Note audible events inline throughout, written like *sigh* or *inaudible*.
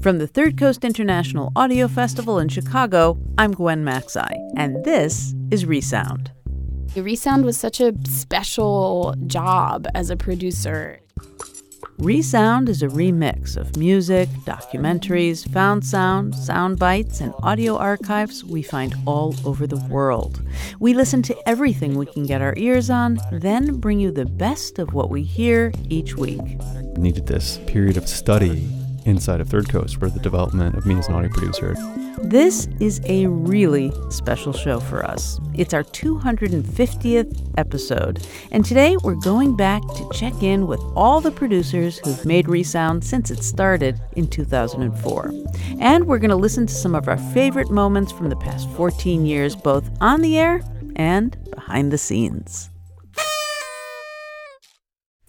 From the Third Coast International Audio Festival in Chicago, I'm Gwen Macsai, and this is Resound. Resound was such a special job as a producer. Resound is a remix of music, documentaries, found sound, sound bites, and audio archives we find all over the world. We listen to everything we can get our ears on, then bring you the best of what we hear each week. Needed this period of study inside of Third Coast for the development of me as an audio producer. This is a really special show for us. It's our 250th episode, and today we're going back to check in with all the producers who've made Resound since it started in 2004. And we're going to listen to some of our favorite moments from the past 14 years, both on the air and behind the scenes.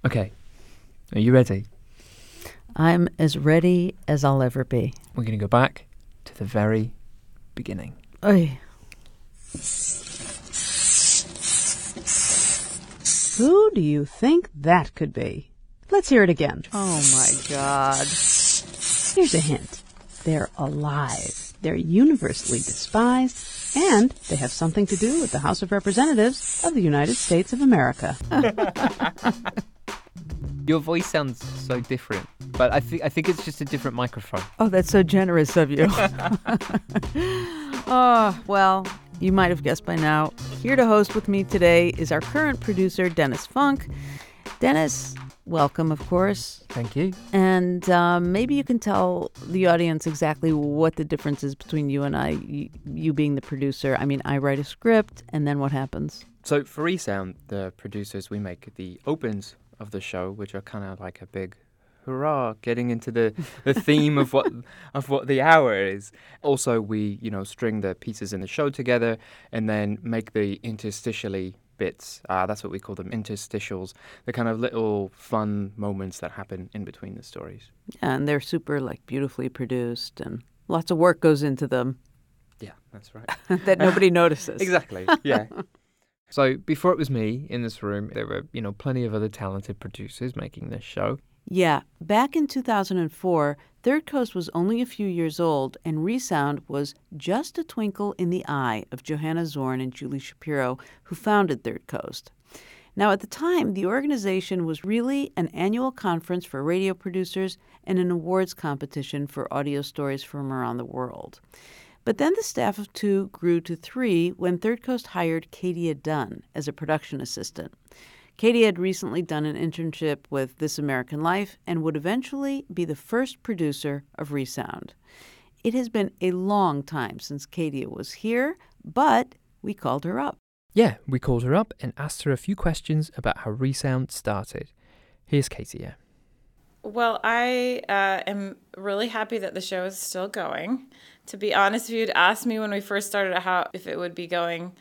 Okay, are you ready? I'm as ready as I'll ever be. We're going to go back to the very beginning. Oy. Who do you think that could be? Let's hear it again. Oh my god. Here's a hint. They're alive. They're universally despised, and they have something to do with the House of Representatives of the United States of America. *laughs* Your voice sounds so different, but I think I think it's just a different microphone. Oh, that's so generous of you. *laughs* oh, well, you might have guessed by now. Here to host with me today is our current producer, Dennis Funk. Dennis, welcome, of course. Thank you. And um, maybe you can tell the audience exactly what the difference is between you and I, you, you being the producer. I mean, I write a script, and then what happens? So for Resound, the producers, we make the opens of the show, which are kind of like a big hurrah, getting into the, the theme of what *laughs* of what the hour is. Also, we you know string the pieces in the show together and then make the interstitially bits. Uh, that's what we call them, interstitials. The kind of little fun moments that happen in between the stories. Yeah, and they're super like beautifully produced, and lots of work goes into them. Yeah, that's right. *laughs* that nobody *laughs* notices. exactly. Yeah. So before it was me in this room, there were, you know, plenty of other talented producers making this show. Yeah, back in 2004, Third Coast was only a few years old, and Resound was just a twinkle in the eye of Johanna Zorn and Julie Shapiro, who founded Third Coast. Now, at the time, the organization was really an annual conference for radio producers and an awards competition for audio stories from around the world. But then the staff of two grew to three when Third Coast hired Katia Dunn as a production assistant. Katia had recently done an internship with This American Life and would eventually be the first producer of Resound. It has been a long time since Katia was here, but we called her up. Yeah, we called her up and asked her a few questions about how Resound started. Here's Katia. Well, I uh, am really happy that the show is still going. To be honest, if you'd asked me when we first started how if it would be going,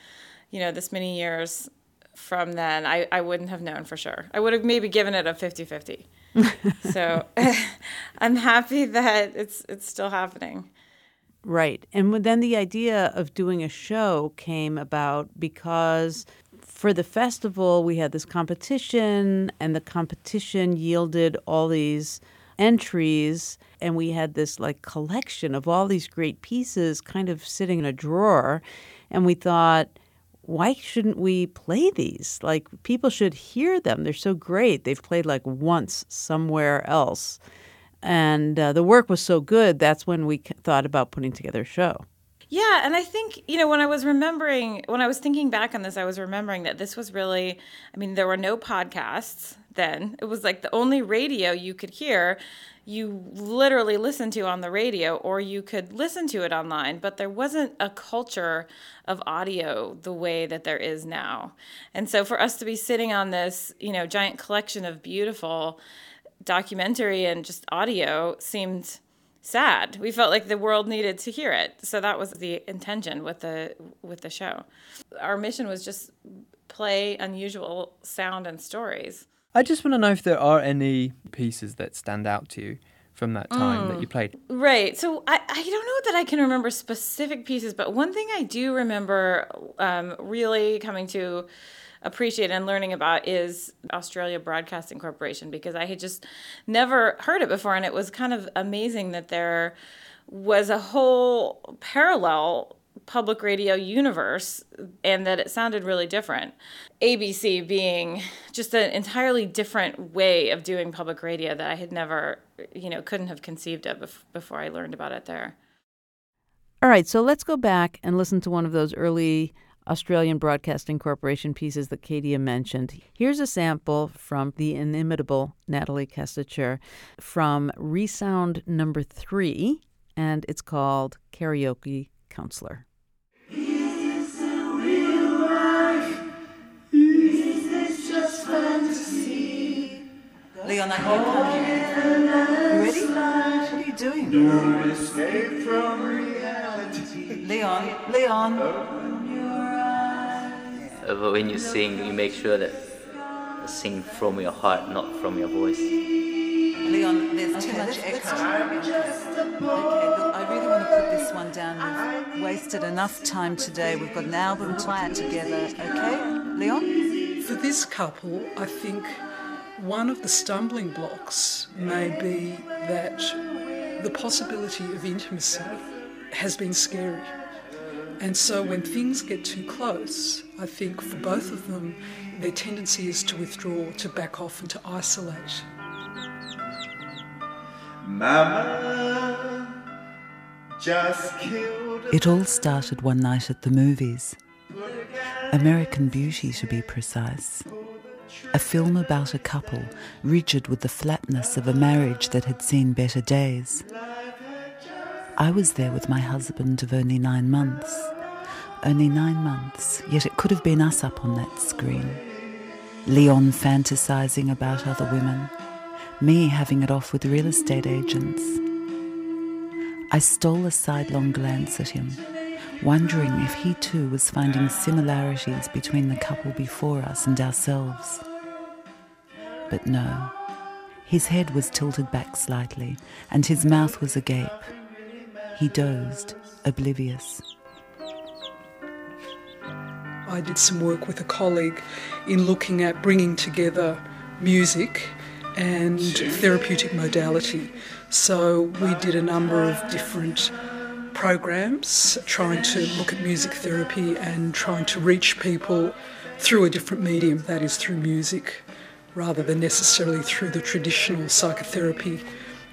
you know, this many years from then, I, I wouldn't have known for sure. I would have maybe given it a 50-50. *laughs* so *laughs* I'm happy that it's it's still happening. Right. And then the idea of doing a show came about because for the festival, we had this competition, and the competition yielded all these entries, and we had this like collection of all these great pieces kind of sitting in a drawer. And we thought, why shouldn't we play these? Like, people should hear them. They're so great. They've played like once somewhere else. And uh, the work was so good, that's when we thought about putting together a show. Yeah, and I think, you know, when I was remembering, when I was thinking back on this, I was remembering that this was really, I mean, there were no podcasts then. It was like the only radio you could hear, you literally listened to on the radio, or you could listen to it online, but there wasn't a culture of audio the way that there is now. And so for us to be sitting on this, you know, giant collection of beautiful documentary and just audio seemed sad. We felt like the world needed to hear it. So that was the intention with the with the show. Our mission was just play unusual sound and stories. I just want to know if there are any pieces that stand out to you from that time mm. that you played. Right. So I, I don't know that I can remember specific pieces, but one thing I do remember um, really coming to appreciate and learning about is Australia Broadcasting Corporation because I had just never heard it before. And it was kind of amazing that there was a whole parallel public radio universe and that it sounded really different. ABC being just an entirely different way of doing public radio that I had never, you know, couldn't have conceived of before I learned about it there. All right, so let's go back and listen to one of those early Australian Broadcasting Corporation pieces that Katia mentioned. Here's a sample from the inimitable Natalie Kestecher from Resound number three, and it's called Karaoke Counselor. Leon, I can come. You ready? What are you doing? Don't escape from reality. Leon, Leon. Uh, but when you sing, you make sure that you sing from your heart, not from your voice. Leon, there's too much echo. Okay, look, I really want to put this one down. We've wasted enough time today. We've got an album to put together. Okay, Leon? For this couple, I think one of the stumbling blocks may be that the possibility of intimacy has been scary. And so when things get too close, I think for both of them, their tendency is to withdraw, to back off, and to isolate. Mama just killed. It all started one night at the movies. American Beauty, to be precise. A film about a couple rigid with the flatness of a marriage that had seen better days. I was there with my husband of only nine months. Only nine months, yet it could have been us up on that screen. Leon fantasizing about other women, me having it off with real estate agents. I stole a sidelong glance at him, wondering if he too was finding similarities between the couple before us and ourselves. But no, his head was tilted back slightly, and his mouth was agape. He dozed, oblivious. I did some work with a colleague in looking at bringing together music and therapeutic modality. So we did a number of different programs trying to look at music therapy and trying to reach people through a different medium, that is, through music, rather than necessarily through the traditional psychotherapy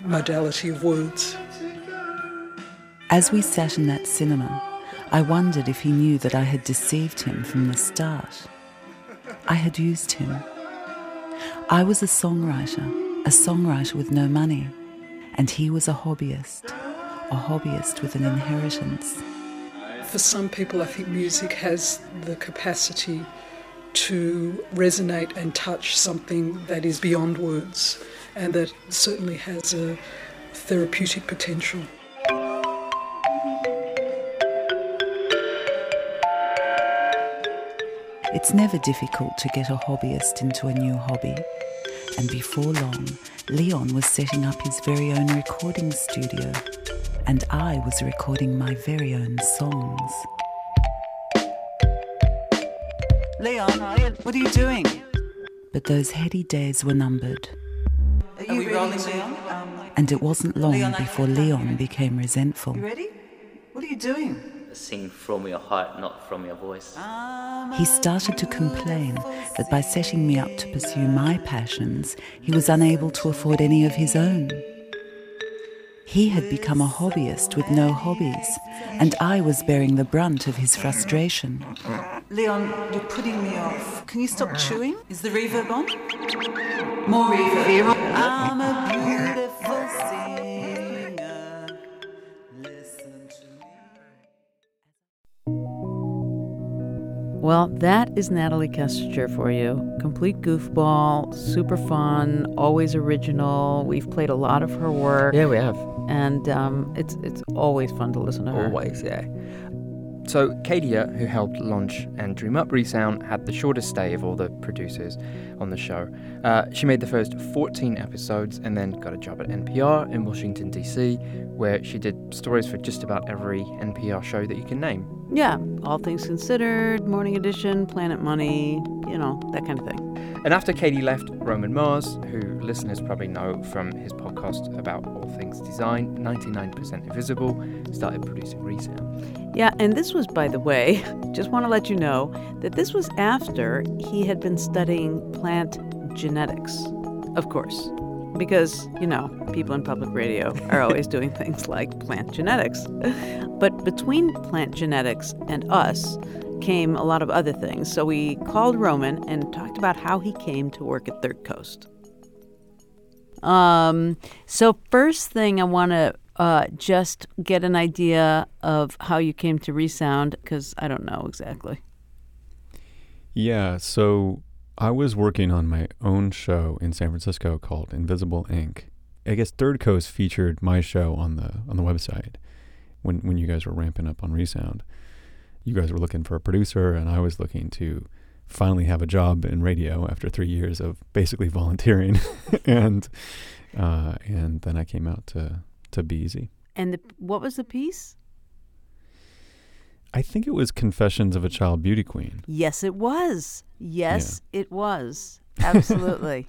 modality of words. As we sat in that cinema, I wondered if he knew that I had deceived him from the start. I had used him. I was a songwriter, a songwriter with no money, and he was a hobbyist, a hobbyist with an inheritance. For some people, I think music has the capacity to resonate and touch something that is beyond words, and that certainly has a therapeutic potential. It's never difficult to get a hobbyist into a new hobby. And before long, Leon was setting up his very own recording studio, and I was recording my very own songs. Leon, what are you doing? But those heady days were numbered. Are you rolling, Leon? Um, and it wasn't long Leon, before Leon became resentful. You ready? What are you doing? Sing from your heart, not from your voice. He started to complain that by setting me up to pursue my passions, he was unable to afford any of his own. He had become a hobbyist with no hobbies, and I was bearing the brunt of his frustration. Leon, you're putting me off. Can you stop chewing? Is the reverb on? More reverb. I'm a beautiful singer. Listen to me. Well, that is Natalie Kestecher for you. Complete goofball, super fun, always original. We've played a lot of her work. Yeah, we have. And um, it's it's always fun to listen to her. Always, yeah. So, Katia, who helped launch and dream up Resound, had the shortest stay of all the producers on the show. Uh, she made the first 14 episodes and then got a job at NPR in Washington, D.C., where she did stories for just about every NPR show that you can name. Yeah, All Things Considered, Morning Edition, Planet Money, you know, that kind of thing. And after Katia left, Roman Mars, who listeners probably know from his podcast about all things design, 99% Invisible, started producing Resound. Yeah, and this was, by the way, *laughs* just want to let you know that this was after he had been studying plant genetics, of course, because, you know, people in public radio are always doing *laughs* things like plant genetics. *laughs* But between plant genetics and us, came a lot of other things. So we called Roman and talked about how he came to work at Third Coast. Um, so first thing I want to uh, just get an idea of how you came to Resound because I don't know exactly. Yeah, so I was working on my own show in San Francisco called Invisible Ink. I guess Third Coast featured my show on the on the website when when you guys were ramping up on Resound you guys were looking for a producer, and I was looking to finally have a job in radio after three years of basically *laughs* volunteering, *laughs* and uh, and then I came out to to Be Easy. And the, what was the piece? I think it was Confessions of a Child Beauty Queen. Yes, it was. Yes, yeah. it was. Absolutely.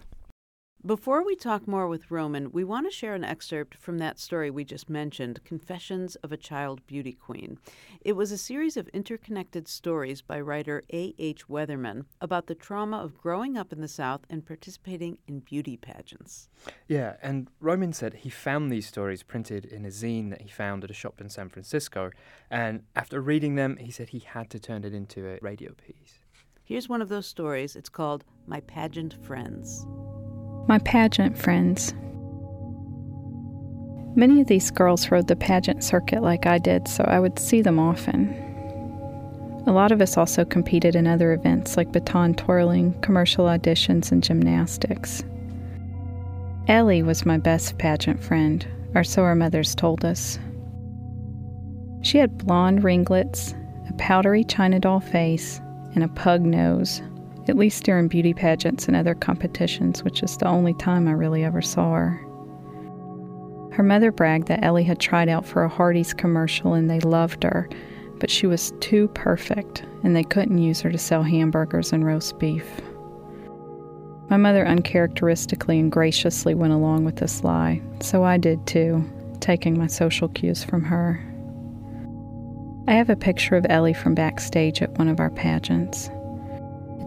Before we talk more with Roman, we want to share an excerpt from that story we just mentioned Confessions of a Child Beauty Queen. It was a series of interconnected stories by writer A.H. Weatherman about the trauma of growing up in the South and participating in beauty pageants. Yeah, and Roman said he found these stories printed in a zine that he found at a shop in San Francisco. And after reading them, he said he had to turn it into a radio piece. Here's one of those stories. It's called My Pageant Friends my pageant friends. Many of these girls rode the pageant circuit like I did, so I would see them often. A lot of us also competed in other events like baton twirling, commercial auditions, and gymnastics. Ellie was my best pageant friend, or so our mothers told us. She had blonde ringlets, a powdery china doll face, and a pug nose at least during beauty pageants and other competitions, which is the only time I really ever saw her. Her mother bragged that Ellie had tried out for a Hardee's commercial and they loved her, but she was too perfect and they couldn't use her to sell hamburgers and roast beef. My mother uncharacteristically and graciously went along with this lie, so I did too, taking my social cues from her. I have a picture of Ellie from backstage at one of our pageants.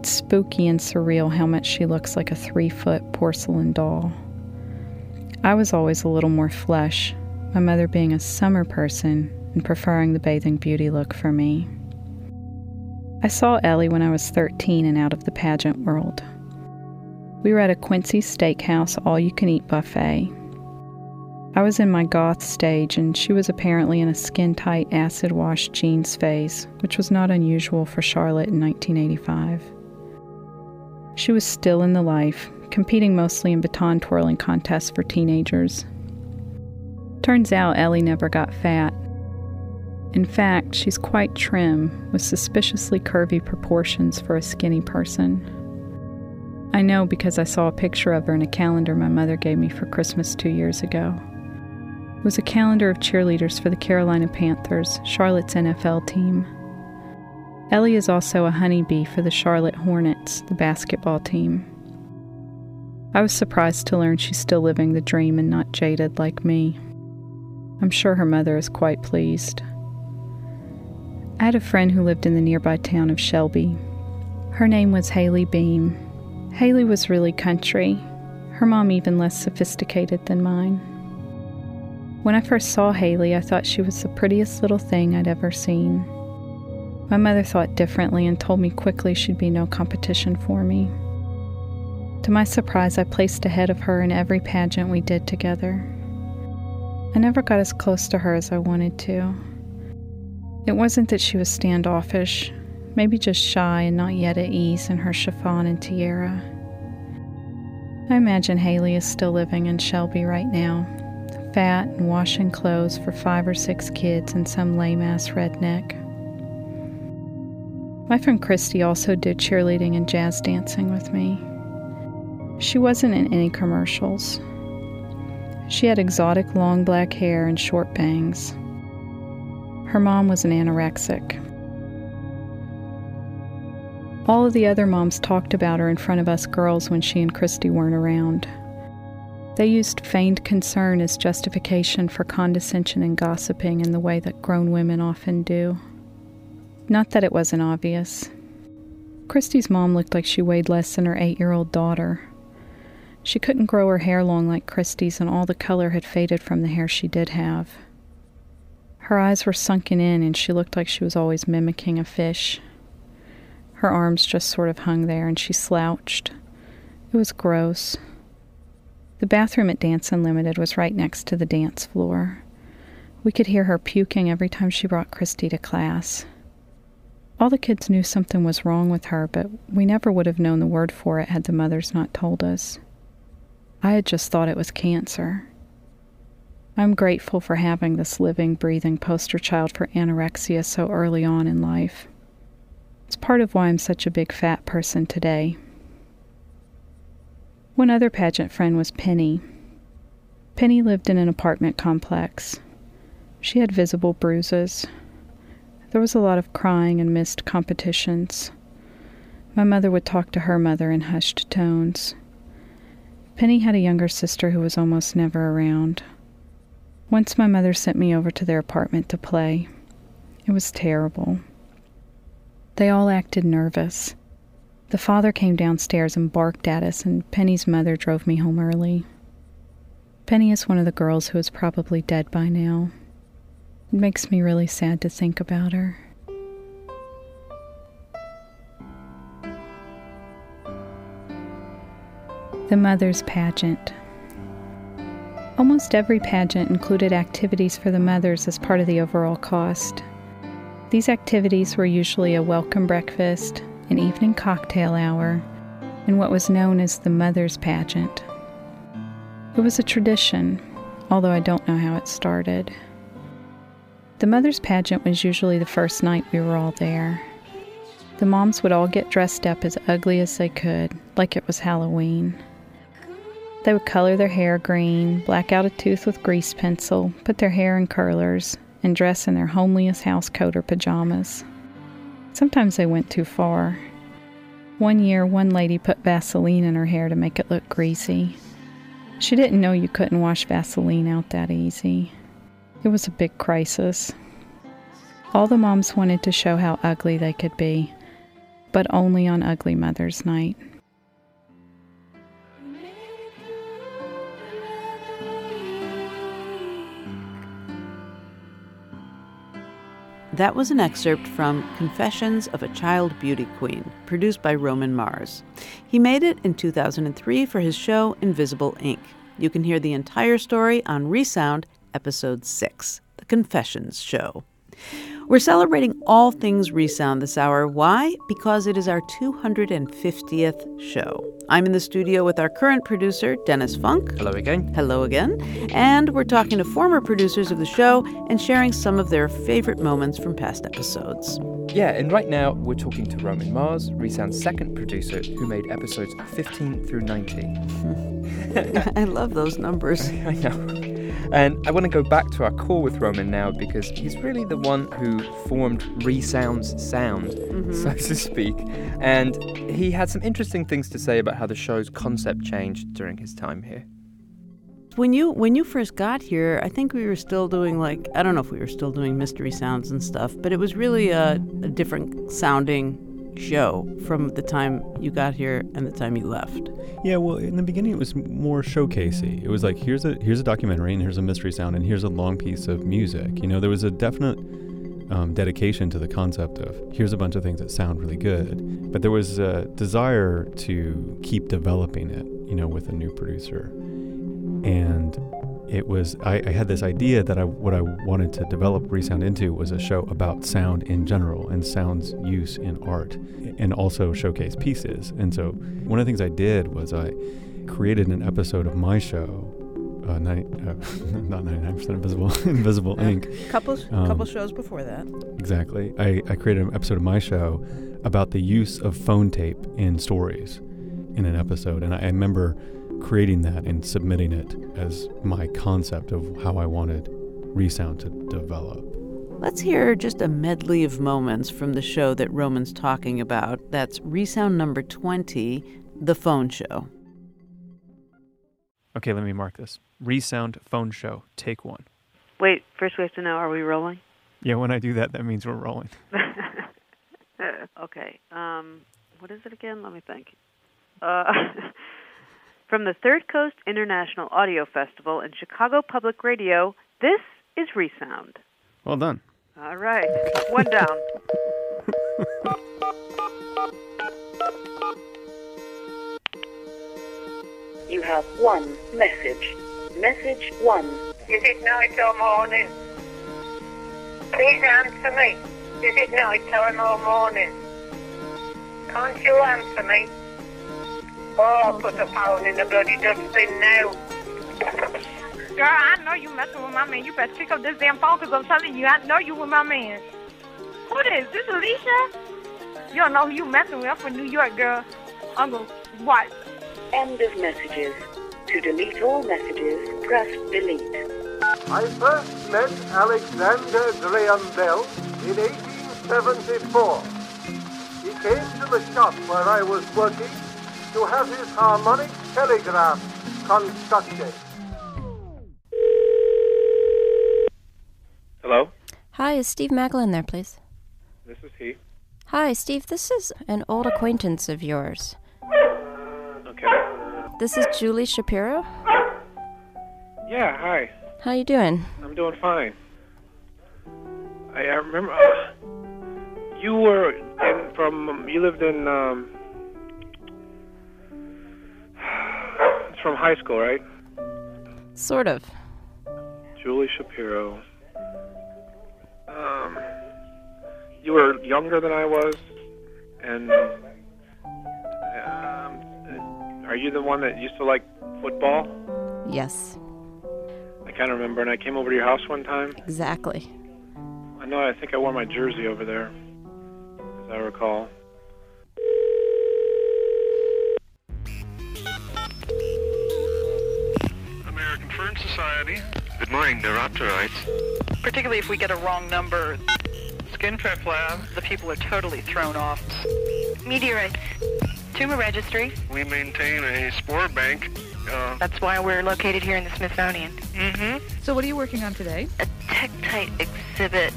It's spooky and surreal how much she looks like a three foot porcelain doll. I was always a little more flesh, my mother being a summer person and preferring the bathing beauty look for me. I saw Ellie when I was 13 and out of the pageant world. We were at a Quincy Steakhouse all you can eat buffet. I was in my goth stage, and she was apparently in a skin tight acid wash jeans phase, which was not unusual for Charlotte in 1985. She was still in the life, competing mostly in baton twirling contests for teenagers. Turns out Ellie never got fat. In fact, she's quite trim, with suspiciously curvy proportions for a skinny person. I know because I saw a picture of her in a calendar my mother gave me for Christmas two years ago. It was a calendar of cheerleaders for the Carolina Panthers, Charlotte's NFL team. Ellie is also a honeybee for the Charlotte Hornets, the basketball team. I was surprised to learn she's still living the dream and not jaded like me. I'm sure her mother is quite pleased. I had a friend who lived in the nearby town of Shelby. Her name was Haley Beam. Haley was really country, her mom even less sophisticated than mine. When I first saw Haley, I thought she was the prettiest little thing I'd ever seen. My mother thought differently and told me quickly she'd be no competition for me. To my surprise, I placed ahead of her in every pageant we did together. I never got as close to her as I wanted to. It wasn't that she was standoffish, maybe just shy and not yet at ease in her chiffon and tiara. I imagine Haley is still living in Shelby right now, fat and washing clothes for five or six kids and some lame ass redneck. My friend Christy also did cheerleading and jazz dancing with me. She wasn't in any commercials. She had exotic long black hair and short bangs. Her mom was an anorexic. All of the other moms talked about her in front of us girls when she and Christy weren't around. They used feigned concern as justification for condescension and gossiping in the way that grown women often do. Not that it wasn't obvious. Christy's mom looked like she weighed less than her eight year old daughter. She couldn't grow her hair long like Christy's, and all the color had faded from the hair she did have. Her eyes were sunken in, and she looked like she was always mimicking a fish. Her arms just sort of hung there, and she slouched. It was gross. The bathroom at Dance Unlimited was right next to the dance floor. We could hear her puking every time she brought Christy to class. All the kids knew something was wrong with her, but we never would have known the word for it had the mothers not told us. I had just thought it was cancer. I'm grateful for having this living, breathing poster child for anorexia so early on in life. It's part of why I'm such a big fat person today. One other pageant friend was Penny. Penny lived in an apartment complex. She had visible bruises. There was a lot of crying and missed competitions. My mother would talk to her mother in hushed tones. Penny had a younger sister who was almost never around. Once my mother sent me over to their apartment to play. It was terrible. They all acted nervous. The father came downstairs and barked at us, and Penny's mother drove me home early. Penny is one of the girls who is probably dead by now. It makes me really sad to think about her. The Mother's Pageant. Almost every pageant included activities for the mothers as part of the overall cost. These activities were usually a welcome breakfast, an evening cocktail hour, and what was known as the Mother's Pageant. It was a tradition, although I don't know how it started. The Mother's Pageant was usually the first night we were all there. The moms would all get dressed up as ugly as they could, like it was Halloween. They would color their hair green, black out a tooth with grease pencil, put their hair in curlers, and dress in their homeliest house coat or pajamas. Sometimes they went too far. One year, one lady put Vaseline in her hair to make it look greasy. She didn't know you couldn't wash Vaseline out that easy. It was a big crisis. All the moms wanted to show how ugly they could be, but only on Ugly Mother's Night. That was an excerpt from Confessions of a Child Beauty Queen, produced by Roman Mars. He made it in 2003 for his show Invisible Ink. You can hear the entire story on Resound, Episode 6, The Confessions Show. We're celebrating all things Resound this hour. Why? Because it is our 250th show. I'm in the studio with our current producer, Dennis Funk. Hello again. Hello again. And we're talking to former producers of the show and sharing some of their favorite moments from past episodes. Yeah, and right now we're talking to Roman Mars, Resound's second producer, who made episodes 15 through 90. *laughs* I love those numbers. *laughs* I know. And I want to go back to our call with Roman now because he's really the one who formed Resound's sound, mm-hmm. so to speak. And he had some interesting things to say about how the show's concept changed during his time here. When you when you first got here, I think we were still doing like I don't know if we were still doing mystery sounds and stuff, but it was really a, a different sounding show from the time you got here and the time you left. Yeah, well, in the beginning it was more showcasey. It was like here's a here's a documentary and here's a mystery sound and here's a long piece of music. You know, there was a definite um, dedication to the concept of here's a bunch of things that sound really good, but there was a desire to keep developing it. You know, with a new producer, and it was I, I, had this idea that I what I wanted to develop Resound into was a show about sound in general and sound's use in art, and also showcase pieces. And so one of the things I did was I created an episode of my show. Uh, 90, uh, *laughs* not 99% invisible, *laughs* invisible ink. Couple, um, couple shows before that. Exactly. I, I created an episode of my show about the use of phone tape in stories in an episode. And I, I remember creating that and submitting it as my concept of how I wanted Resound to develop. Let's hear just a medley of moments from the show that Roman's talking about. That's Resound number 20, The Phone Show. Okay, let me mark this. Resound phone show, take one. Wait, first we have to know are we rolling? Yeah, when I do that, that means we're rolling. *laughs* okay. Um, what is it again? Let me think. Uh, *laughs* from the Third Coast International Audio Festival and Chicago Public Radio, this is Resound. Well done. All right, one down. You have one message. Message one. Is it night or morning? Please answer me. Is it night time or morning? Can't you answer me? Oh, put the phone in the bloody dustbin now. Girl, I know you messing with my man. You better pick up this damn phone because I'm telling you, I know you with my man. Who this? This Alicia? You don't know who you messing with. I'm from New York, girl. I'm going to watch. End of messages. To delete all messages, press delete. I first met Alexander Graham Bell in 1874. He came to the shop where I was working to have his harmonic telegraph constructed. Hello? Hi, is Steve Macklin there, please? This is he. Hi, Steve. This is an old acquaintance of yours. Okay. This is Julie Shapiro. Yeah, hi. How you doing? I'm doing fine. I, I remember uh, you were in from you lived in um it's from high school, right? Sort of. Julie Shapiro. Um you were younger than I was and um, are you the one that used to like football? Yes, I can't remember. And I came over to your house one time. exactly. I know. I think I wore my jersey over there, as I recall. Society. Good morning, Neuropterites. Particularly if we get a wrong number, Skin Prep Lab. the people are totally thrown off. Meteorites. Tumor registry. We maintain a spore bank. Uh, That's why we're located here in the Smithsonian. mm-hmm. So what are you working on today? A tektite exhibit.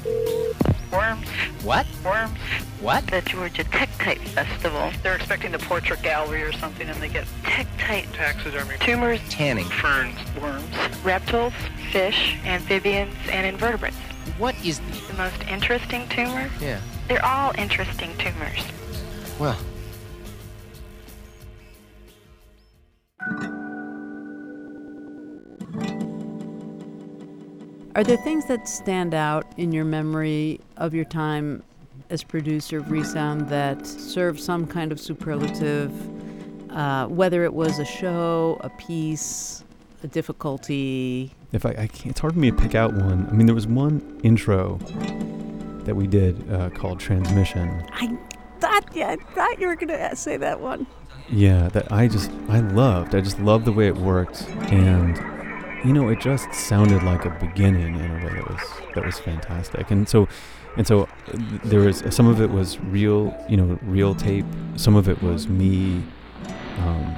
Worms. What? Worms. What? The Georgia Tektite Festival. They're expecting the portrait gallery or something, and they get Tektite. Taxidermy. Tumors. Tanning. Ferns. worms. Reptiles, fish, amphibians, and invertebrates. What is the... The most interesting tumor? Yeah. They're all interesting tumors. Well, Are there things that stand out in your memory of your time as producer of Resound that serve some kind of superlative, uh, whether it was a show, a piece, a difficulty? If I, I can't, it's hard for me to pick out one. I mean, there was one intro that we did uh, called Transmission. I thought, yeah, I thought you were going to say that one. Yeah, that I just I loved. I just loved the way it worked, and you know, it just sounded like a beginning in a way that was that was fantastic. And so, and so, uh, there was some of it was real, you know, real tape. Some of it was me, um,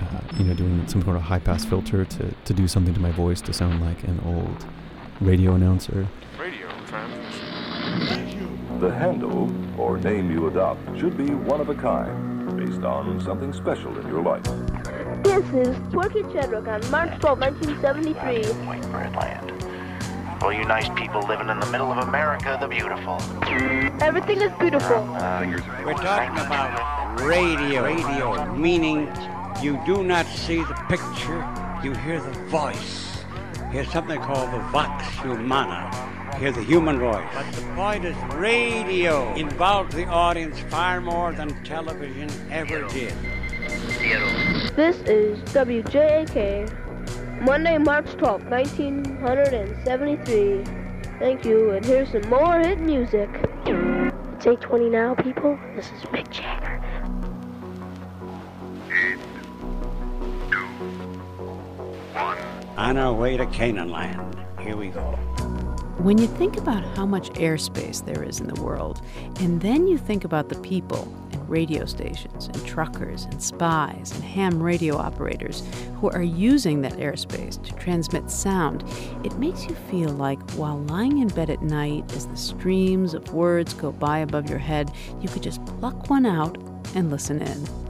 uh, you know, doing some sort of high pass filter to to do something to my voice to sound like an old radio announcer. Radio transmission. The handle or name you adopt should be one of a kind, based on something special in your life. This is Porky Chedwick on March 12, 1973. White Birdland. All you nice people living in the middle of America, the beautiful. Everything is beautiful. We're talking about radio. Radio, meaning you do not see the picture, you hear the voice. Here's something called the vox humana. Hear the human voice. But the point is, radio involved the audience far more than television ever did. This is WJAK, Monday, March 12, 1973. Thank you, and here's some more hit music. It's 820 now, people. This is Mick Jagger. On our way to Canaan land. Here we go. When you think about how much airspace there is in the world, and then you think about the people and radio stations and truckers and spies and ham radio operators who are using that airspace to transmit sound, it makes you feel like while lying in bed at night as the streams of words go by above your head, you could just pluck one out and listen in.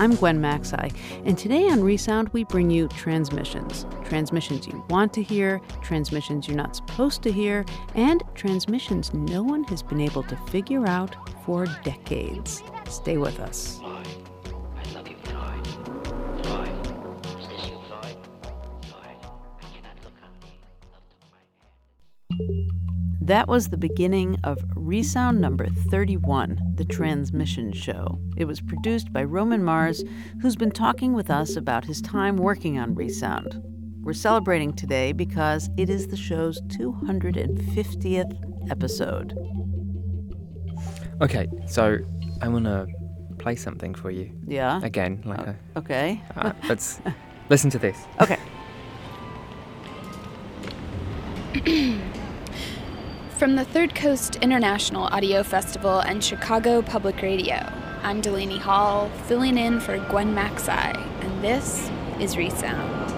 I'm Gwen Macsai, and today on Resound we bring you transmissions. Transmissions you want to hear, transmissions you're not supposed to hear, and transmissions no one has been able to figure out for decades. Stay with us. That was the beginning of Resound number 31, the transmission show. It was produced by Roman Mars, who's been talking with us about his time working on Resound. We're celebrating today because it is the show's 250th episode. Okay, so I want to play something for you. Yeah? Again, like Uh, a. okay. Uh, *laughs* let's listen to this. Okay. *clears throat* From the Third Coast International Audio Festival and Chicago Public Radio, I'm Delaney Hall, filling in for Gwen Macsai, and this is Resound.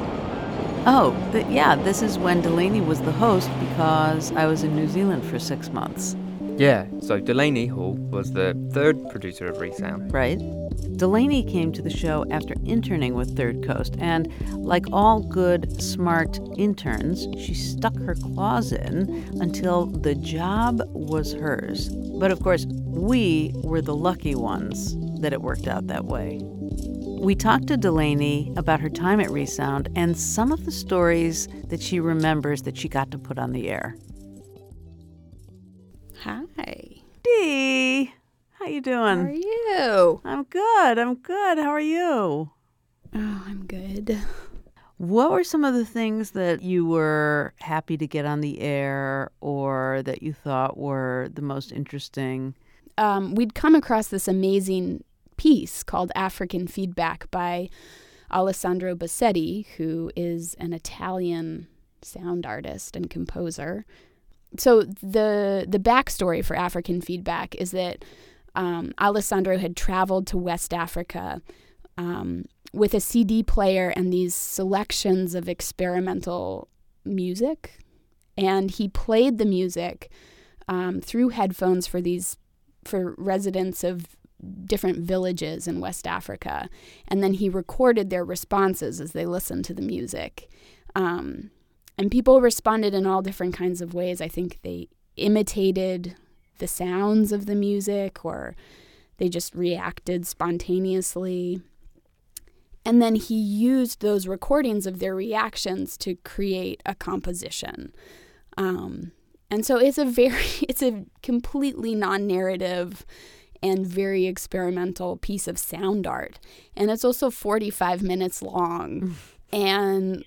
Oh, yeah, this is when Delaney was the host because I was in New Zealand for six months. Yeah, so Delaney Hall was the third producer of Resound. Right. Delaney came to the show after interning with Third Coast, and like all good, smart interns, she stuck her claws in until the job was hers. But of course, we were the lucky ones that it worked out that way. We talked to Delaney about her time at Resound and some of the stories that she remembers that she got to put on the air. Hi. Dee, how you doing? How are you? I'm good. I'm good. How are you? Oh, I'm good. What were some of the things that you were happy to get on the air or that you thought were the most interesting? Um, we'd come across this amazing piece called African Feedback by Alessandro Bosetti, who is an Italian sound artist and composer. So the the backstory for African Feedback is that um, Alessandro had traveled to West Africa um, with a CD player and these selections of experimental music, and he played the music um, through headphones for these for residents of different villages in West Africa, and then he recorded their responses as they listened to the music. Um, and people responded in all different kinds of ways. I think they imitated the sounds of the music or they just reacted spontaneously. And then he used those recordings of their reactions to create a composition. Um, and so it's a very, *laughs* it's a completely non narrative and very experimental piece of sound art. And it's also 45 minutes long. *laughs* and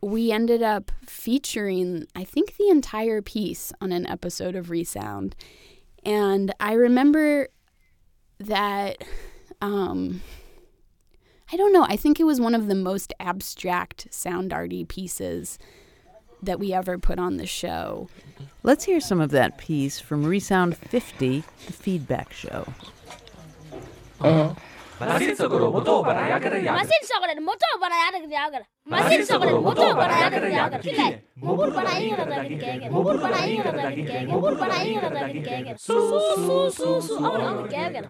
we ended up featuring, I think, the entire piece on an episode of Resound. And I remember that, um, I don't know, I think it was one of the most abstract sound arty pieces that we ever put on the show. Let's hear some of that piece from Resound 50, the feedback show. Masin மசில் சகரோ மொத்தோ பராயாகர யாகர muscle சகரோ மொத்தோ பராயாகர யாகர muscle சகரோ மொத்தோ பராயாகர யாகர இல்லை மூபூர் பராயிங்கர தகின் கேக மூபூர் பராயிங்கர தகின் கேக மூபூர் பராயிங்கர தகின் கேக சு சு சு சு அவன் அவன் கேகர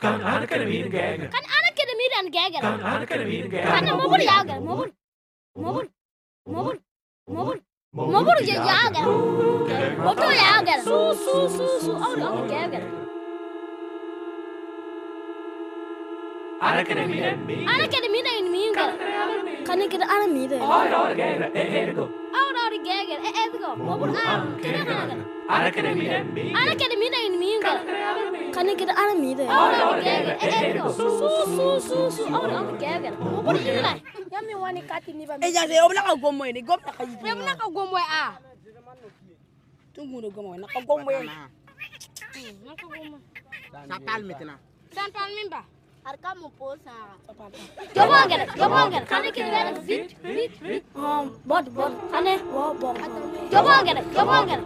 கண் அனக்கர மீன் கேக கண் அனக்கர மீன் அன் கேகர கண் அனக்கர மீன் கேக கண் மூபூர் யாகர மூபூர் மூபூர் மூபூர் மூபூர் மூபூர் யாகர மொத்தோ யாகர சு சு சு சு அவன் அவன் கேகர Ara mira en mí. Ara mira en mí. Kan ik er aan midden? Oor oor geger, ego. Geger, ego. Mobul aan, keranaga. Ara kan mira en mí. Ara kan mira en mí. Kan ik er aan midden? Su su su su oor oor geger. Mobul ilai. Yami wani kati ni bam. Eja se obla ka gomo ni, gobla ka yibi. Obla ka gomo a. Tungu no gomo na ka gomo. Na ka gomo. Sa palme tena. Sa palme har kam posa gamangar gamangar khane ke gane vit vit vit hom bot bot khane wo bom gamangar gamangar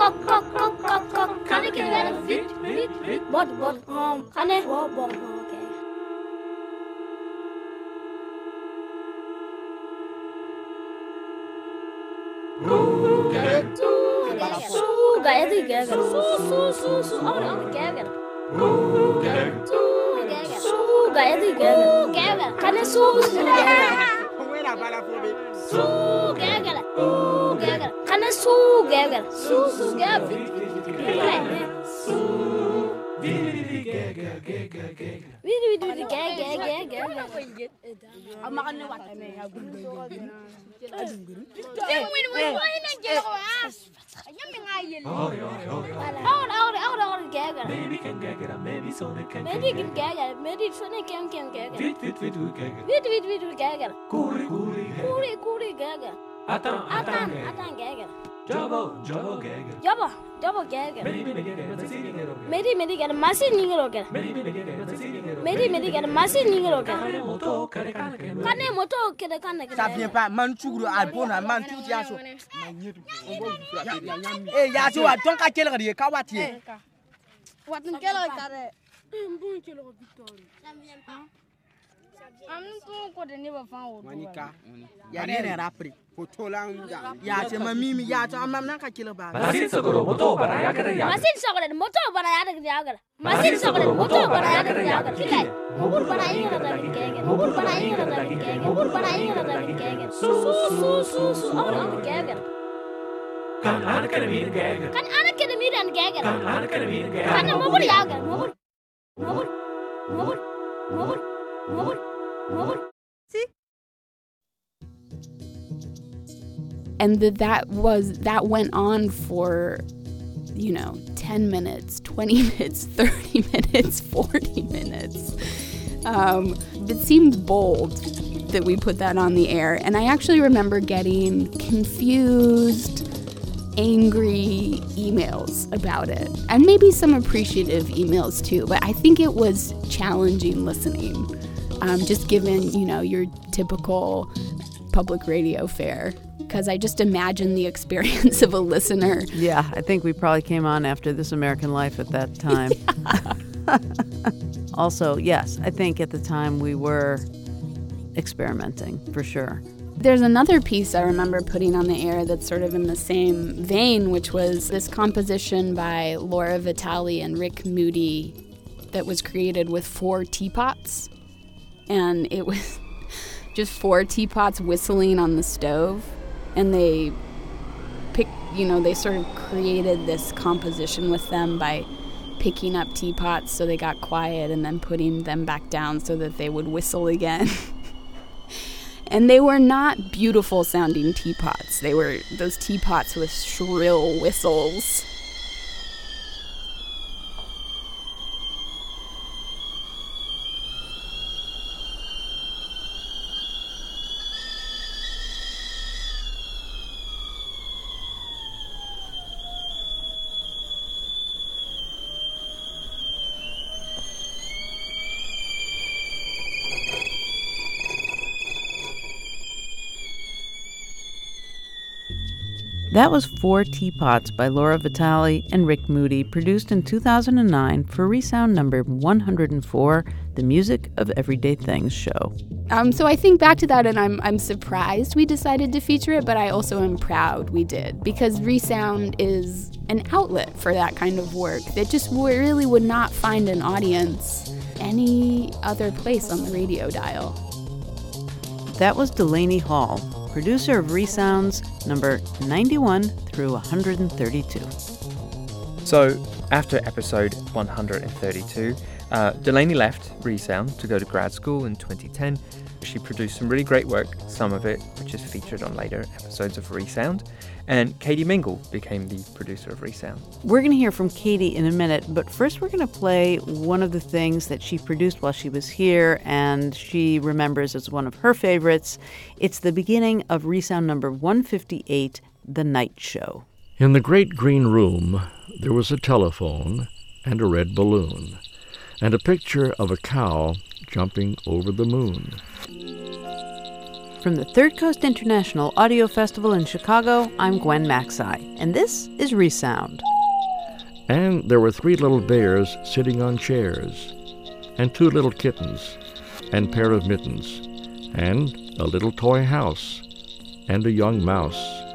kok kok kok kok kok. Khane ke gane vit vit vit bot bot hom wow bot bom Suga, jeg digger Su, su, su, su. gaɛli gɛgɛla gɛgɛla ka ne suu suu gɛgɛla suu gɛgɛla suu gɛgɛla ka ويدي ويدي جا جا جا جا أما أنا واحد ما يقول وين وين وين جا واس يمين عيل أوري أوري أوري أوري أوري جا جا maybe can جا جا maybe Sonic can maybe can جا جا maybe Sonic can can جا جا فيت فيت فيت جا جا فيت فيت فيت جا جا كوري كوري كوري كوري جا جا أتان أتان أتان جا جا Jabo, Jabo Gagan. Jabo, Jabo Gagan. Meri Meri Gagan, masi ningal hoga. Meri Meri Gagan, masi ningal hoga. Meri Meri Gagan, masi ningal hoga. Kane moto kare kane kane. Moto kane Eh yaso, donc à quelle heure ka watie? Watin quelle heure? Mbun Manika. Ya ne ne rapri. Foto lang ya ce ma mimi ya ce amma nan ka kele ba. Masin sagoro, moto, bara, ya gere, ya. Masin sokore moto bana ya de ya gere. Masin sokore moto bana ya de ya gere. Kile. Mubur bana yi gere da kege. Mubur bana yi gere da kege. Mubur bana yi gere da kege. Su su su su awre awre kege. Kan ana kere mir gaya. Kan ana kede mi dan kege. Kan ana kere mir gaya Kan mubur ya gere. Mubur. Mubur. Mubur. Mubur. Mubur. And that that was that went on for you know 10 minutes 20 *laughs* minutes 30 *laughs* minutes 40 minutes. Um, it seemed bold that we put that on the air. And i actually remember getting confused angry emails about it. And maybe some appreciative emails too but i think it was challenging listening um, just given you know your typical public radio fare because I just imagine the *laughs* experience of a listener. Yeah, I think we probably came on after This American Life at that time. *laughs* *laughs* also, yes, I think at the time we were experimenting for sure. There's another piece I remember putting on the air that's sort of in the same vein, which was this composition by Laura Vitale and Rick Moody that was created with four teapots. And it was *laughs* just four teapots whistling on the stove. And they pick, you know, they sort of created this composition with them by picking up teapots so they got quiet and then putting them back down so that they would whistle again. *laughs* and they were not beautiful sounding teapots. They were those teapots with shrill whistles. That was Four Teapots by Laura Vitale and Rick Moody, produced in 2009 for Resound number 104, the Music of Everyday Things show. Um, so I think back to that and I'm, I'm surprised we decided to feature it, but I also am proud we did because Resound is an outlet for that kind of work that just really would not find an audience any other place on the radio dial. That was Delaney Hall, producer of Resounds number 91 through 132. So, after episode 132, uh, Delaney left Resound to go to grad school in 2010. She produced some really great work, some of it which is featured on later episodes of Resound. And Katie Mingle became the producer of Resound. We're going to hear from Katie in a minute, but first we're going to play one of the things that she produced while she was here and she remembers as one of her favorites. It's the beginning of Resound number 158, The Night Show. In the great green room, there was a telephone and a red balloon. and a picture of a cow jumping over the moon. From the Third Coast International Audio Festival in Chicago, I'm Gwen Macsai, and this is Resound. And there were three little bears sitting on chairs, and two little kittens, and pair of mittens, and a little toy house, and a young mouse.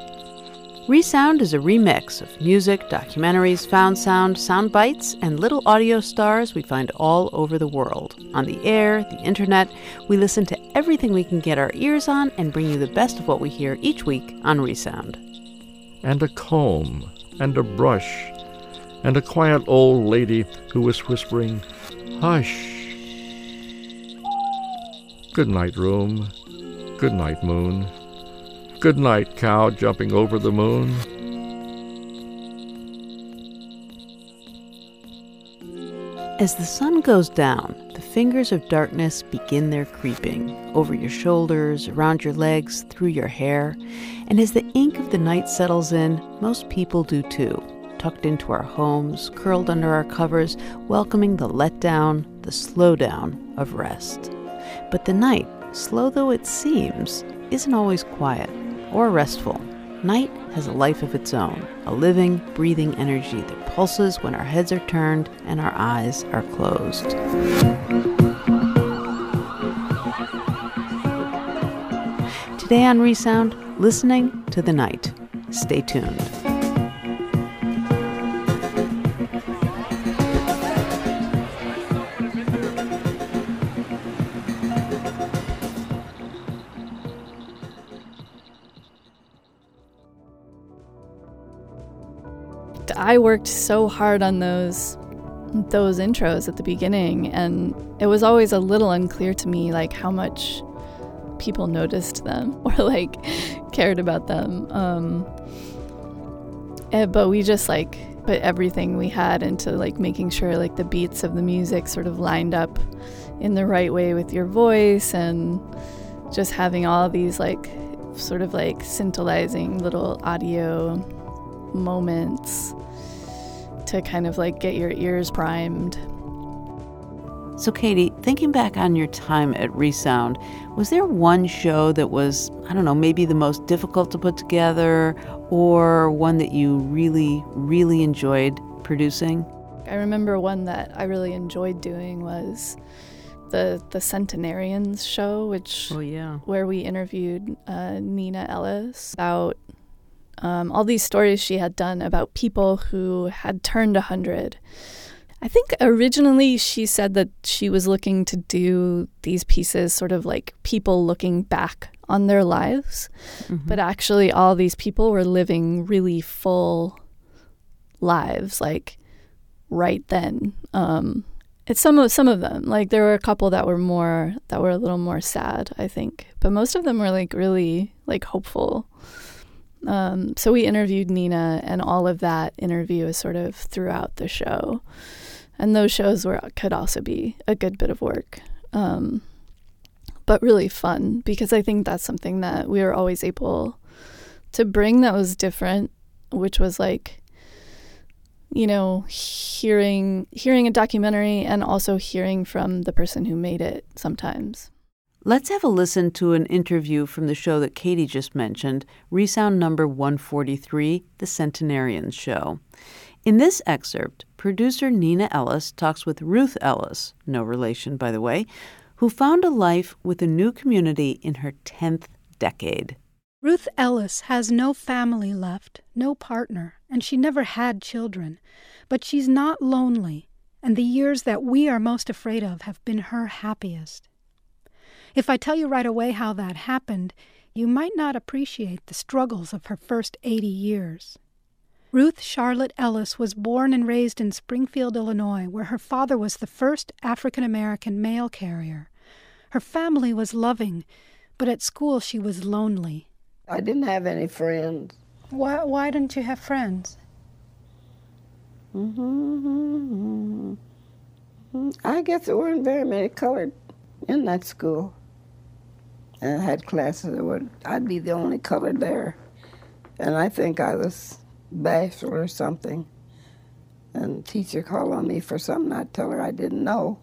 Resound is a remix of music, documentaries, found sound, sound bites, and little audio stars we find all over the world. On the air, the internet, we listen to everything we can get our ears on and bring you the best of what we hear each week on Resound. And a comb, and a brush, and a quiet old lady who was whispering, Hush. Good night, room. Good night, moon. Good night, cow jumping over the moon. As the sun goes down, the fingers of darkness begin their creeping over your shoulders, around your legs, through your hair. And as the ink of the night settles in, most people do too, tucked into our homes, curled under our covers, welcoming the letdown, the slowdown of rest. But the night, slow though it seems, isn't always quiet or restful. Night has a life of its own, a living, breathing energy that pulses when our heads are turned and our eyes are closed. Today on Resound, listening to the night. Stay tuned. I worked so hard on those those intros at the beginning and it was always a little unclear to me like how much people noticed them *laughs* or like cared about them um eh, but we just like put everything we had into like making sure like the beats of the music sort of lined up in the right way with your voice and just having all these like sort of like scintillating little audio moments to kind of like get your ears primed. So, Katie, thinking back on your time at Resound, was there one show that was, I don't know, maybe the most difficult to put together or one that you really, really enjoyed producing? I remember one that I really enjoyed doing was the the Centenarians show, which oh yeah, where we interviewed uh, Nina Ellis about um, all these stories she had done about people who had turned 100. I think originally she said that she was looking to do these pieces sort of like people looking back on their lives. Mm-hmm. But actually, all these people were living really full lives, like right then. Um, it's some of some of them. Like there were a couple that were more that were a little more sad, I think. But most of them were like really like hopeful. Um, so we interviewed Nina, and all of that interview is sort of throughout the show. And those shows were could also be a good bit of work, um, but really fun because I think that's something that we were always able to bring that was different, which was like, you know, hearing hearing a documentary and also hearing from the person who made it sometimes. Let's have a listen to an interview from the show that Katie just mentioned, Resound number 143, The Centenarians Show. In this excerpt, producer Nina Ellis talks with Ruth Ellis, no relation, by the way, who found a life with a new community in her 10th decade. Ruth Ellis has no family left, no partner, and she never had children. But she's not lonely, and the years that we are most afraid of have been her happiest. If I tell you right away how that happened, you might not appreciate the struggles of her first 80 years. Ruth Charlotte Ellis was born and raised in Springfield, Illinois, where her father was the first African American mail carrier. Her family was loving, but at school she was lonely. I didn't have any friends. Why, why didn't you have friends? Mm-hmm. I guess there weren't very many colored in that school. And had classes that would, I'd be the only colored there. And I think I was bashful or something. And the teacher called on me for something I'd tell her I didn't know.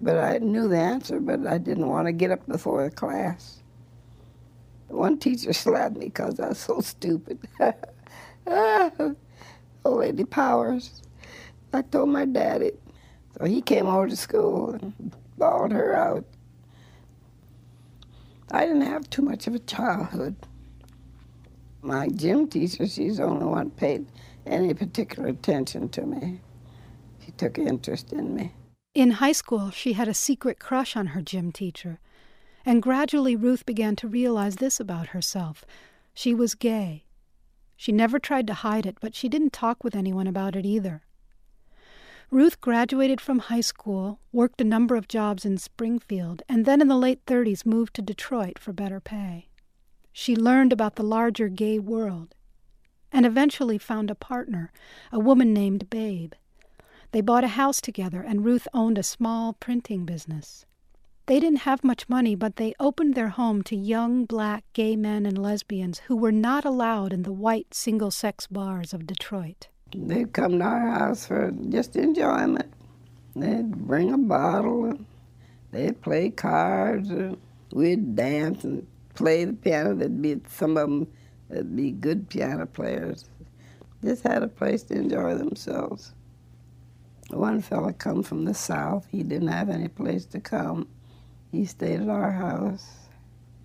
But I knew the answer, but I didn't want to get up before the class. One teacher *laughs* slapped me because I was so stupid. *laughs* Old Lady Powers. I told my daddy. So he came over to school and bawled her out. I didn't have too much of a childhood. My gym teacher, she's the only one paid any particular attention to me. She took interest in me. In high school, she had a secret crush on her gym teacher. And gradually, Ruth began to realize this about herself she was gay. She never tried to hide it, but she didn't talk with anyone about it either. Ruth graduated from high school, worked a number of jobs in Springfield, and then in the late 30s moved to Detroit for better pay. She learned about the larger gay world and eventually found a partner, a woman named Babe. They bought a house together, and Ruth owned a small printing business. They didn't have much money, but they opened their home to young black gay men and lesbians who were not allowed in the white single sex bars of Detroit. They'd come to our house for just enjoyment. They'd bring a bottle, and they'd play cards, and we'd dance and play the piano. There'd be some of them that'd be good piano players. Just had a place to enjoy themselves. One fella come from the south. He didn't have any place to come. He stayed at our house.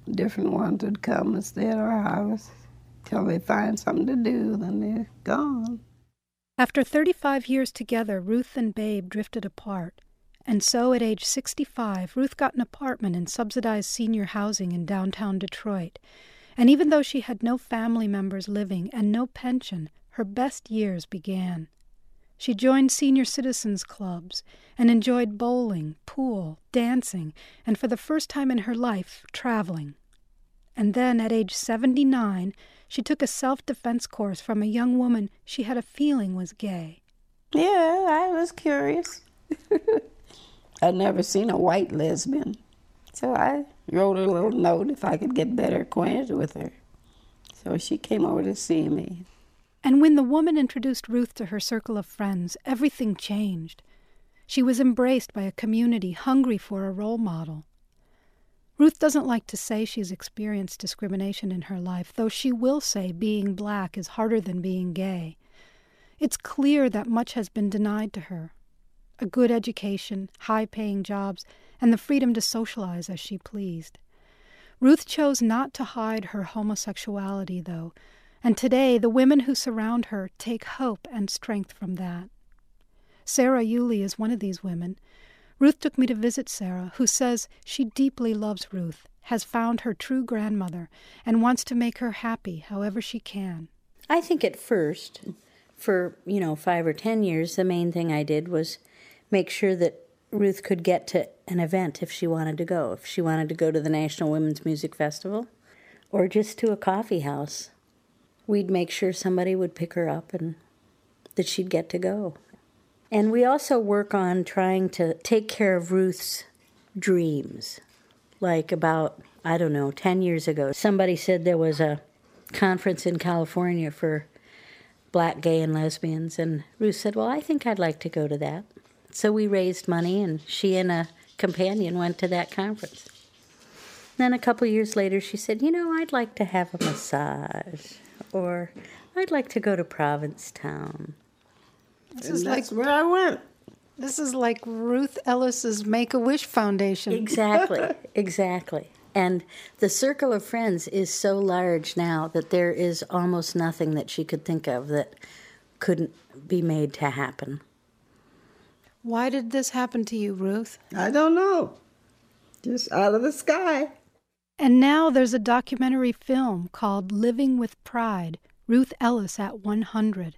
Different ones would come and stay at our house till they find something to do. Then they're gone. After 35 years together, Ruth and Babe drifted apart. And so at age 65, Ruth got an apartment in subsidized senior housing in downtown Detroit. And even though she had no family members living and no pension, her best years began. She joined senior citizens clubs and enjoyed bowling, pool, dancing, and for the first time in her life, traveling. And then, at age 79, she took a self defense course from a young woman she had a feeling was gay. Yeah, I was curious. *laughs* I'd never seen a white lesbian. So I wrote a little note if I could get better acquainted with her. So she came over to see me. And when the woman introduced Ruth to her circle of friends, everything changed. She was embraced by a community hungry for a role model. Ruth doesn't like to say she's experienced discrimination in her life, though she will say being black is harder than being gay. It's clear that much has been denied to her a good education, high paying jobs, and the freedom to socialize as she pleased. Ruth chose not to hide her homosexuality, though, and today the women who surround her take hope and strength from that. Sarah Yulee is one of these women. Ruth took me to visit Sarah, who says she deeply loves Ruth, has found her true grandmother, and wants to make her happy however she can. I think at first, for, you know, five or ten years, the main thing I did was make sure that Ruth could get to an event if she wanted to go, if she wanted to go to the National Women's Music Festival or just to a coffee house. We'd make sure somebody would pick her up and that she'd get to go. And we also work on trying to take care of Ruth's dreams. Like about, I don't know, 10 years ago, somebody said there was a conference in California for black, gay, and lesbians. And Ruth said, Well, I think I'd like to go to that. So we raised money, and she and a companion went to that conference. Then a couple years later, she said, You know, I'd like to have a massage, or I'd like to go to Provincetown. This And is that's like where I went. This is like Ruth Ellis's Make a Wish Foundation. Exactly, *laughs* exactly. And the circle of friends is so large now that there is almost nothing that she could think of that couldn't be made to happen. Why did this happen to you, Ruth? I don't know. Just out of the sky. And now there's a documentary film called Living with Pride Ruth Ellis at 100.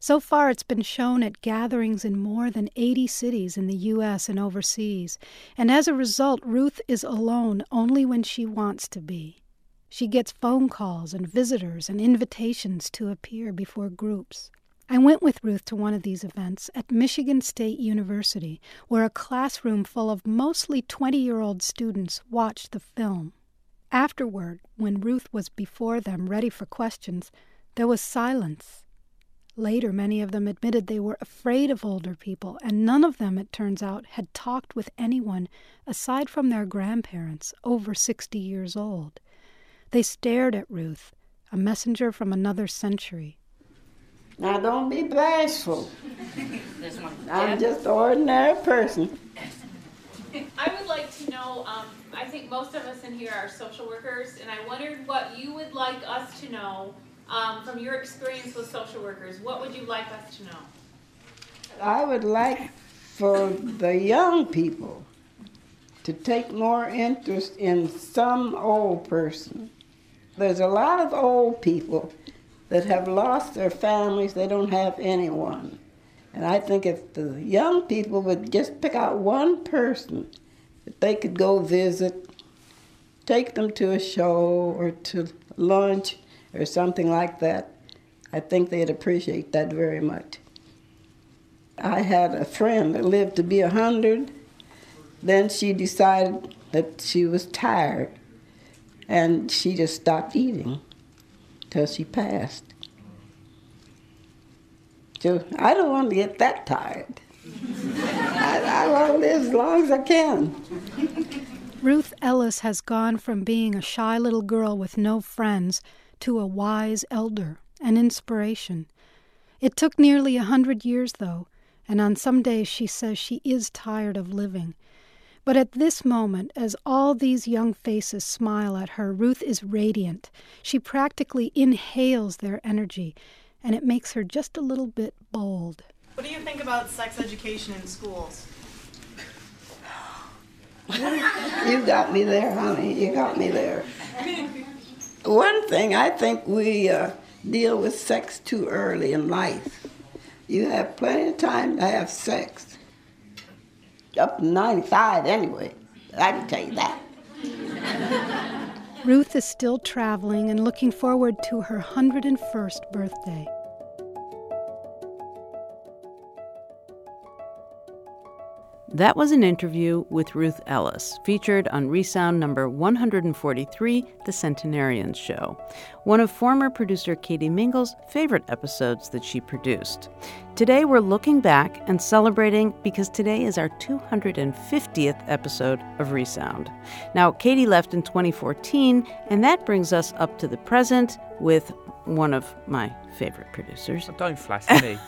So far, it's been shown at gatherings in more than 80 cities in the U.S. and overseas. And as a result, Ruth is alone only when she wants to be. She gets phone calls and visitors and invitations to appear before groups. I went with Ruth to one of these events at Michigan State University, where a classroom full of mostly 20 year old students watched the film. Afterward, when Ruth was before them ready for questions, there was silence. Later, many of them admitted they were afraid of older people, and none of them, it turns out, had talked with anyone aside from their grandparents over 60 years old. They stared at Ruth, a messenger from another century. Now, don't be bashful. I'm just an ordinary person. I would like to know, um, I think most of us in here are social workers, and I wondered what you would like us to know um, from your experience with social workers. What would you like us to know? I would like for the young people to take more interest in some old person. There's a lot of old people that have lost their families, they don't have anyone. And I think if the young people would just pick out one person that they could go visit, take them to a show or to lunch or something like that, I think they'd appreciate that very much. I had a friend that lived to be a hundred. Then she decided that she was tired, and she just stopped eating till she passed. So I don't want to get that tired. I, I want to live as long as I can. Ruth Ellis has gone from being a shy little girl with no friends to a wise elder, an inspiration. It took nearly a hundred years, though, and on some days she says she is tired of living. But at this moment, as all these young faces smile at her, Ruth is radiant. She practically inhales their energy, and it makes her just a little bit bold. What do you think about sex education in schools? You got me there, honey. You got me there. *laughs* One thing, I think we uh, deal with sex too early in life. You have plenty of time to have sex. Up to 95 anyway. I can tell you that. Ruth is still traveling and looking forward to her 101st birthday. That was an interview with Ruth Ellis, featured on Resound number 143, The Centenarians Show, one of former producer Katie Mingle's favorite episodes that she produced. Today we're looking back and celebrating because today is our 250th episode of Resound. Now, Katie left in 2014, and that brings us up to the present with one of my favorite producers. Don't flatter me.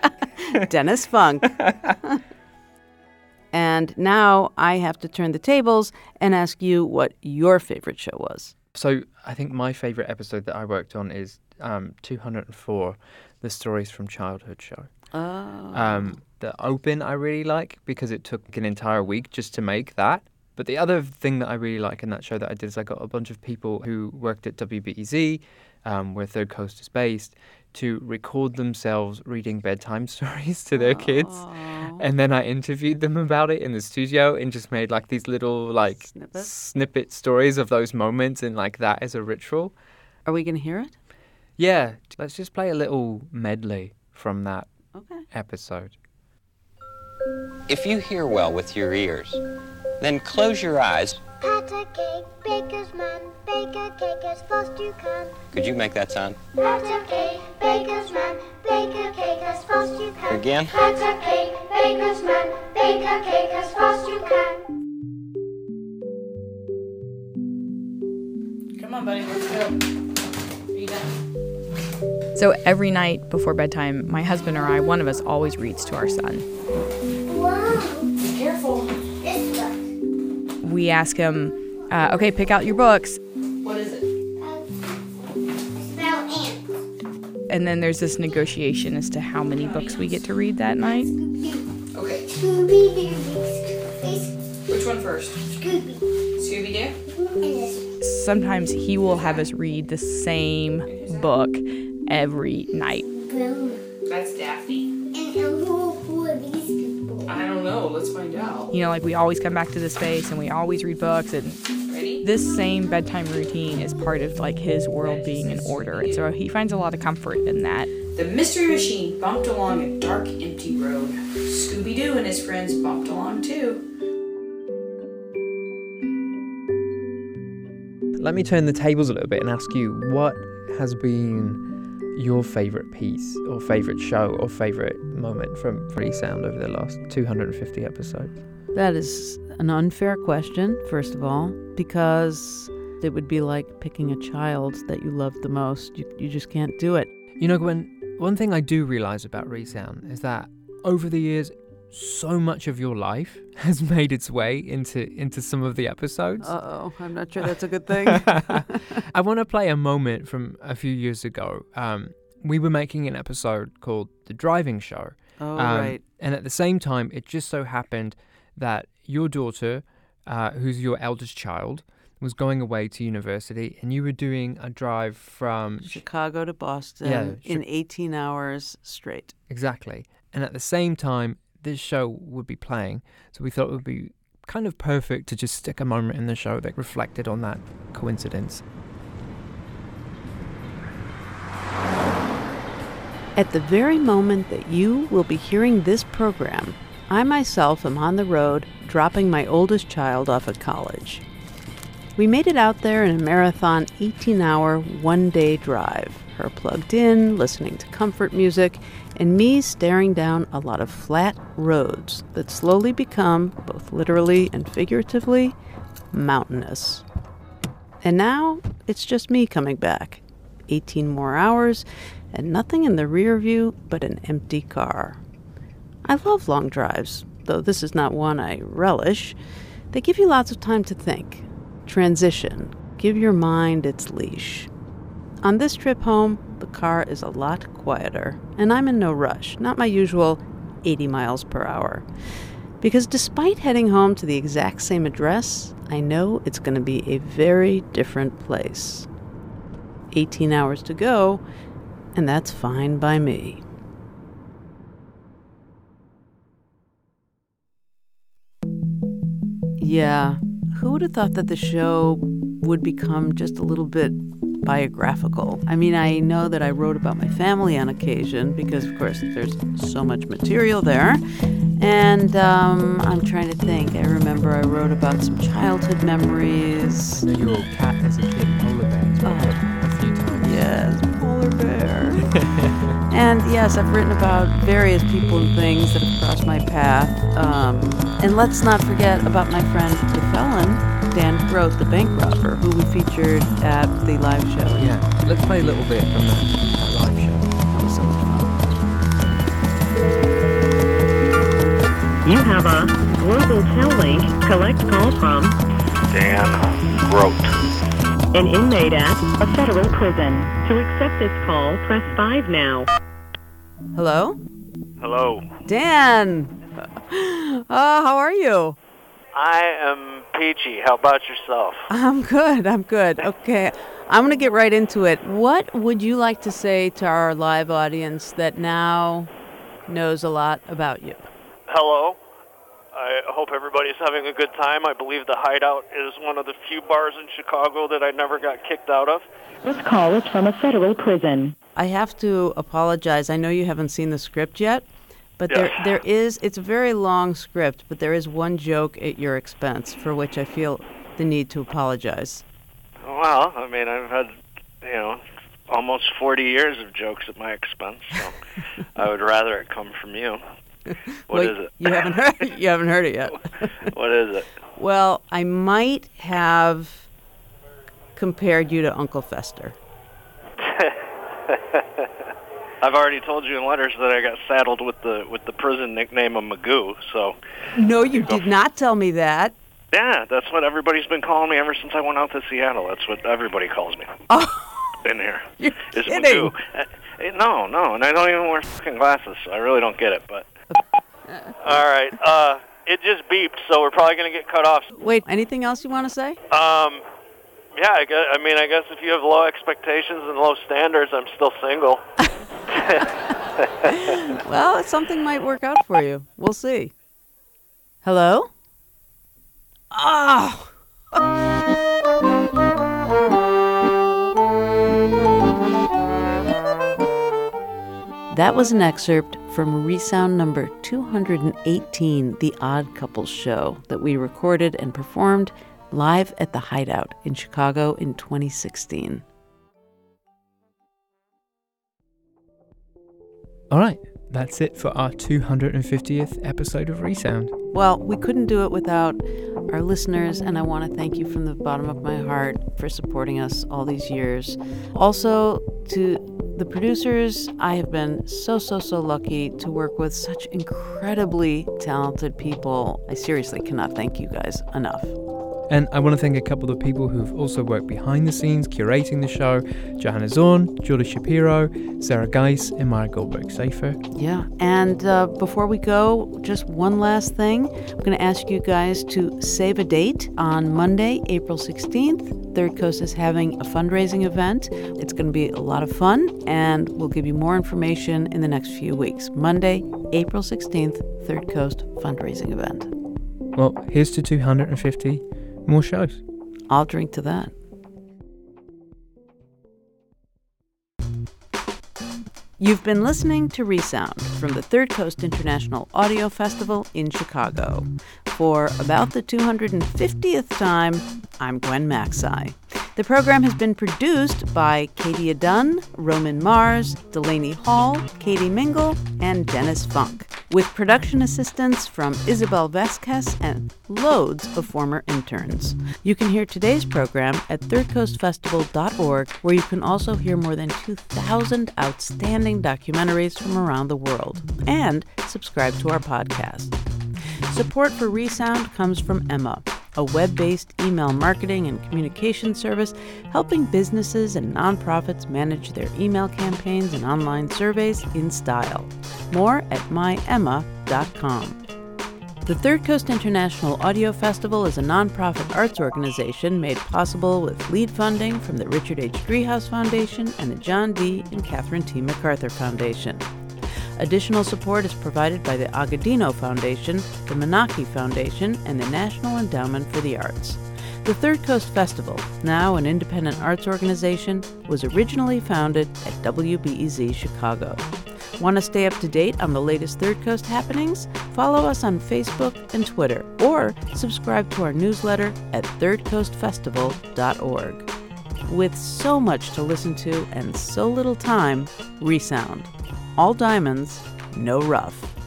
*laughs* Dennis Funk. *laughs* And now I have to turn the tables and ask you what your favorite show was. So I think my favorite episode that I worked on is um, 204, the Stories from Childhood show. Oh. Um, the open I really like because it took an entire week just to make that. But the other thing that I really like in that show that I did is I got a bunch of people who worked at WBEZ, um, where Third Coast is based, to record themselves reading bedtime *laughs* stories to their kids. And then I interviewed them about it in the studio and just made like these little like Snippets? snippet stories of those moments and like that as a ritual. Are we going to hear it? Yeah, let's just play a little medley from that Okay. episode. If you hear well with your ears, then close your eyes. Pat a cake, baker's man, bake a cake as fast you can. Could you make that sound? Pat cake, baker's man, bake a cake as fast you can. Again? Pat cake, baker's man, bake a cake as fast you can. Come on, buddy, let's go. Are you done? So every night before bedtime, my husband or I, one of us always reads to our son. We ask him, uh, okay, pick out your books. What is it? Spell ant. And then there's this negotiation as to how many books we get to read that night. Okay. Scooby Which one first? Scooby. Scooby Doo? Sometimes he will have us read the same book every night. That's Daphne. Let's find out. You know, like we always come back to this space and we always read books and Ready? this same bedtime routine is part of like his world being in order. And so he finds a lot of comfort in that. The mystery machine bumped along a dark, empty road. Scooby Doo and his friends bumped along too. Let me turn the tables a little bit and ask you what has been your favorite piece or favorite show or favorite moment from Resound over the last 250 episodes? That is an unfair question, first of all, because it would be like picking a child that you love the most. You, you just can't do it. You know, Gwen, one thing I do realize about Resound is that over the years, so much of your life *laughs* has made its way into into some of the episodes. Uh oh, I'm not sure that's a good thing. *laughs* I want to play a moment from a few years ago. Um, we were making an episode called The Driving Show. Oh, Um, right. And at the same time, it just so happened that your daughter, uh, who's your eldest child, was going away to university, and you were doing a drive from Chicago to Boston Yeah, in Chi- 18 hours straight. Exactly. And at the same time, this show would be playing. So we thought it would be kind of perfect to just stick a moment in the show that reflected on that coincidence. At the very moment that you will be hearing this program, I myself am on the road dropping my oldest child off at college. We made it out there in a marathon 18 hour, one day drive. Her plugged in, listening to comfort music, and me staring down a lot of flat roads that slowly become, both literally and figuratively, mountainous. And now it's just me coming back. 18 more hours, and nothing in the rear view but an empty car. I love long drives, though this is not one I relish. They give you lots of time to think, transition, give your mind its leash. On this trip home, the car is a lot quieter, and I'm in no rush, not my usual 80 miles per hour. Because despite heading home to the exact same address, I know it's going to be a very different place. 18 hours to go, and that's fine by me. Yeah, who would have thought that the show would become just a little bit biographical? I mean, I know that I wrote about my family on occasion because, of course, there's so much material there. And um, I'm trying to think. I remember I wrote about some childhood memories. I know your cat as a kid, polar bear, Oh. a few times. Yes, polar bear. *laughs* and yes, I've written about various people and things that have crossed my path. Um, and let's not forget about my friend, the felon, Dan Groth, the bank robber, who we featured at the live show. Yeah, let's play a little bit from that, that live show. That was so much fun. You have a global tel link collect call from Dan Grote. an inmate at a federal prison. To accept this call, press 5 now. Hello? Hello. Dan! Oh, *gasps* how are you? I am peachy. How about yourself? *laughs* I'm good. I'm good. Okay. I'm going to get right into it. What would you like to say to our live audience that now knows a lot about you? Hello. I hope everybody's having a good time. I believe the Hideout is one of the few bars in Chicago that I never got kicked out of. This call is from a federal prison. I have to apologize. I know you haven't seen the script yet, but there there is it's a very long script, but there is one joke at your expense for which I feel the need to apologize. Well, I mean, I've had, you know, almost 40 years of jokes at my expense, so *laughs* I would rather it come from you. What Well, is it? You haven't heard *laughs* you haven't heard it yet. *laughs* what is it? well, I might have compared you to Uncle Fester. I've already told you in letters that I got saddled with the with the prison nickname of Magoo. So No, you did not tell me that. yeah, that's what everybody's been calling me ever since I went out to Seattle. That's what everybody calls me. Oh, In here *laughs* You're is. Magoo. Uh, no, no, and I don't even wear fucking glasses, so I really don't get it. But *laughs* all right, uh, it just beeped, so we're probably gonna get cut off. Wait, anything else you want to say? Um, yeah, I guess. I mean, I guess if you have low expectations and low standards, I'm still single. *laughs* *laughs* well, something might work out for you. We'll see. Hello? Oh. That was an excerpt from Resound number 218, The Odd Couple Show, that we recorded and performed live at the Hideout in Chicago in 2016. All right, that's it for our 250th episode of Resound. Well, we couldn't do it without our listeners, and I want to thank you from the bottom of my heart for supporting us all these years. Also, to the producers, I have been so, so, so lucky to work with such incredibly talented people. I seriously cannot thank you guys enough. And I want to thank a couple of the people who've also worked behind the scenes, curating the show Johanna Zorn, Julie Shapiro, Sarah Geiss, and Maya Goldberg Safir. Yeah. And uh, before we go, just one last thing. I'm going to ask you guys to save a date on Monday, April 16th. Third Coast is having a fundraising event. It's going to be a lot of fun, and we'll give you more information in the next few weeks. Monday, April 16th, Third Coast fundraising event. Well, here's to 250 more shows. I'll drink to that. You've been listening to Resound from the Third Coast International Audio Festival in Chicago. For about the 250th time, I'm Gwen Macsai. The program has been produced by Katia Dunn, Roman Mars, Delaney Hall, Katie Mingle, and Dennis Funk, with production assistance from Isabel Vasquez and loads of former interns. You can hear today's program at thirdcoastfestival.org, where you can also hear more than 2,000 outstanding documentaries from around the world, and subscribe to our podcast. Support for Resound comes from Emma, a web based email marketing and communication service helping businesses and nonprofits manage their email campaigns and online surveys in style. More at myemma.com. The Third Coast International Audio Festival is a nonprofit arts organization made possible with lead funding from the Richard H. Driehaus Foundation and the John D. and Catherine T. MacArthur Foundation. Additional support is provided by the Agudino Foundation, the Menaki Foundation, and the National Endowment for the Arts. The Third Coast Festival, now an independent arts organization, was originally founded at WBEZ Chicago. Want to stay up to date on the latest Third Coast happenings? Follow us on Facebook and Twitter, or subscribe to our newsletter at thirdcoastfestival.org. With so much to listen to and so little time, Resound. All diamonds, no rough.